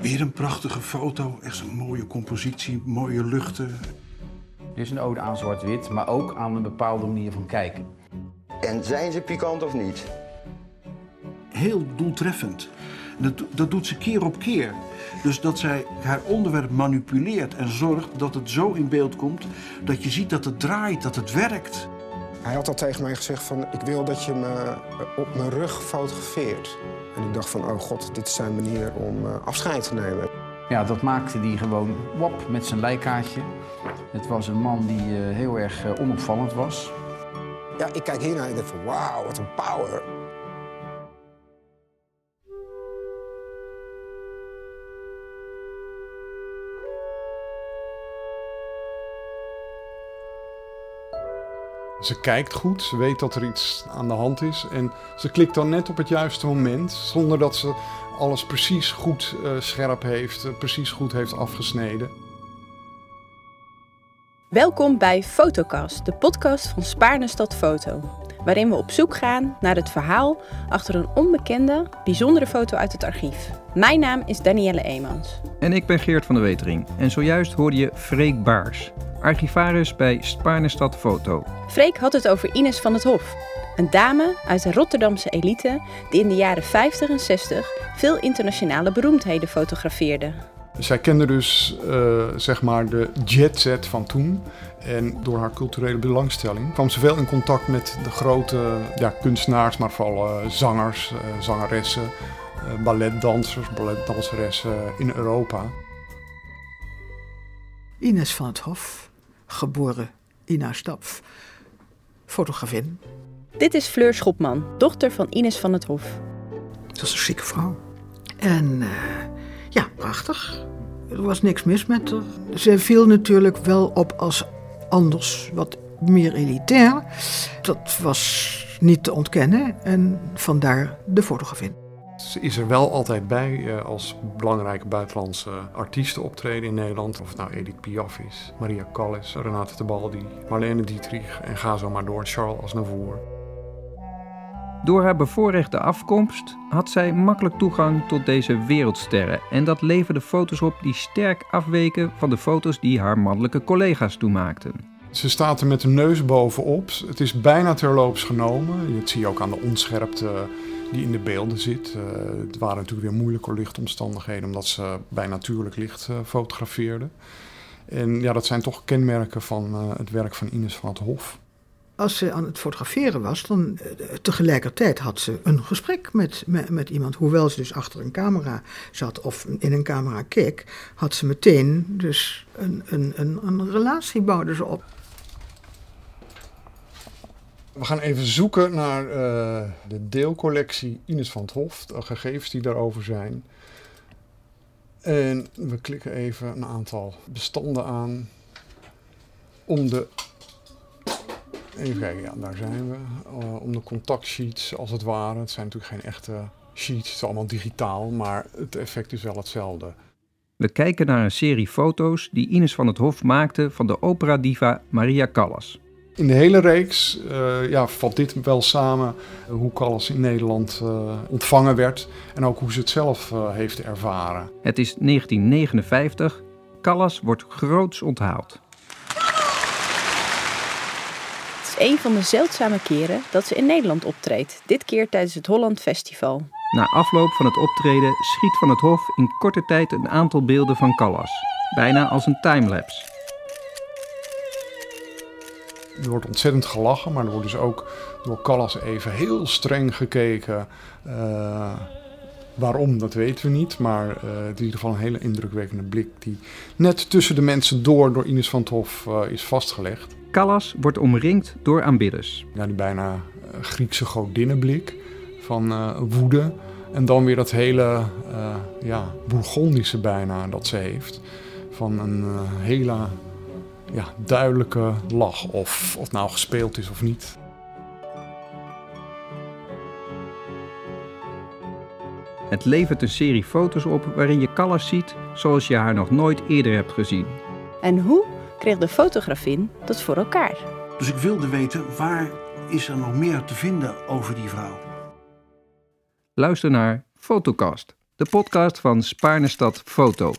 Weer een prachtige foto. Echt een mooie compositie, mooie luchten. Dit is een ode aan zwart-wit, maar ook aan een bepaalde manier van kijken. En zijn ze pikant of niet? Heel doeltreffend. Dat, dat doet ze keer op keer. Dus dat zij haar onderwerp manipuleert en zorgt dat het zo in beeld komt dat je ziet dat het draait, dat het werkt. Hij had al tegen mij gezegd van ik wil dat je me op mijn rug fotografeert. En ik dacht van oh god, dit is zijn manier om uh, afscheid te nemen. Ja, dat maakte hij gewoon wap met zijn lijkaartje. Het was een man die uh, heel erg onopvallend was. Ja, ik kijk hiernaar en ik denk van wauw, wat een power. Ze kijkt goed, ze weet dat er iets aan de hand is en ze klikt dan net op het juiste moment, zonder dat ze alles precies goed uh, scherp heeft, uh, precies goed heeft afgesneden. Welkom bij Fotocast, de podcast van Spaarnestad Foto, waarin we op zoek gaan naar het verhaal achter een onbekende, bijzondere foto uit het archief. Mijn naam is Danielle Eemans. En ik ben Geert van der Wetering en zojuist hoorde je Freek Baars archivaris bij Spaarnestad Foto. Freek had het over Ines van het Hof, een dame uit de Rotterdamse elite die in de jaren 50 en 60 veel internationale beroemdheden fotografeerde. Zij kende dus uh, zeg maar de jetset van toen. En door haar culturele belangstelling kwam ze veel in contact met de grote ja, kunstenaars, maar vooral uh, zangers, uh, zangeressen, balletdansers, balletdanseressen in Europa. Ines van het Hof, geboren Ina Stapf, fotografin. Dit is Fleur Schopman, dochter van Ines van het Hof. Dat was een chique vrouw. En uh, ja, prachtig. Er was niks mis met haar. Ze viel natuurlijk wel op als anders, wat meer elitair. Dat was niet te ontkennen en vandaar de fotografin. Ze is er wel altijd bij als belangrijke buitenlandse artiesten optreden in Nederland. Of het nou Edith Piaf is, Maria Callas, Renate Tebaldi, Marlene Dietrich en ga zo maar door, Charles Aznavour. Door haar bevoorrechte afkomst had zij makkelijk toegang tot deze wereldsterren. En dat leverde foto's op die sterk afweken van de foto's die haar mannelijke collega's toemaakten. Ze staat er met de neus bovenop. Het is bijna terloops genomen. Dat zie je ook aan de onscherpte die in de beelden zit. Uh, het waren natuurlijk weer moeilijke lichtomstandigheden omdat ze bij natuurlijk licht uh, fotografeerden. En ja, dat zijn toch kenmerken van uh, het werk van Ines van het Hof. Als ze aan het fotograferen was, dan tegelijkertijd had ze een gesprek met, met, iemand. Hoewel ze dus achter een camera zat of in een camera keek, had ze meteen dus een, een, een, een relatie bouwden ze op. We gaan even zoeken naar uh, de deelcollectie Ines van het Hof, de gegevens die daarover zijn. En we klikken even een aantal bestanden aan om de. Even kijken, ja, daar zijn we. Uh, om de contactsheets als het ware. Het zijn natuurlijk geen echte sheets, het is allemaal digitaal, maar het effect is wel hetzelfde. We kijken naar een serie foto's die Ines van het Hof maakte van de opera-diva Maria Callas. In de hele reeks uh, ja, valt dit wel samen hoe Callas in Nederland uh, ontvangen werd en ook hoe ze het zelf uh, heeft ervaren. Het is 1959. Callas wordt groots onthaald. Het is een van de zeldzame keren dat ze in Nederland optreedt. Dit keer tijdens het Holland Festival. Na afloop van het optreden schiet Van het Hof in korte tijd een aantal beelden van Callas. Bijna als een timelapse. Er wordt ontzettend gelachen, maar er wordt dus ook door Callas even heel streng gekeken. Uh, waarom, dat weten we niet. Maar uh, het is in ieder geval een hele indrukwekkende blik die net tussen de mensen door, door Ines van het Hof, uh, is vastgelegd. Callas wordt omringd door aanbidders. Ja, die bijna Griekse godinnenblik van woede. En dan weer dat hele ja, Bourgondische bijna dat ze heeft. Van een hele ja, duidelijke lach. Of of nou gespeeld is of niet. Het levert een serie foto's op waarin je Callas ziet zoals je haar nog nooit eerder hebt gezien. En hoe kreeg de fotografin dat voor elkaar? Dus ik wilde weten, waar is er nog meer te vinden over die vrouw? Luister naar Fotocast. de podcast van Spaarnestad Foto.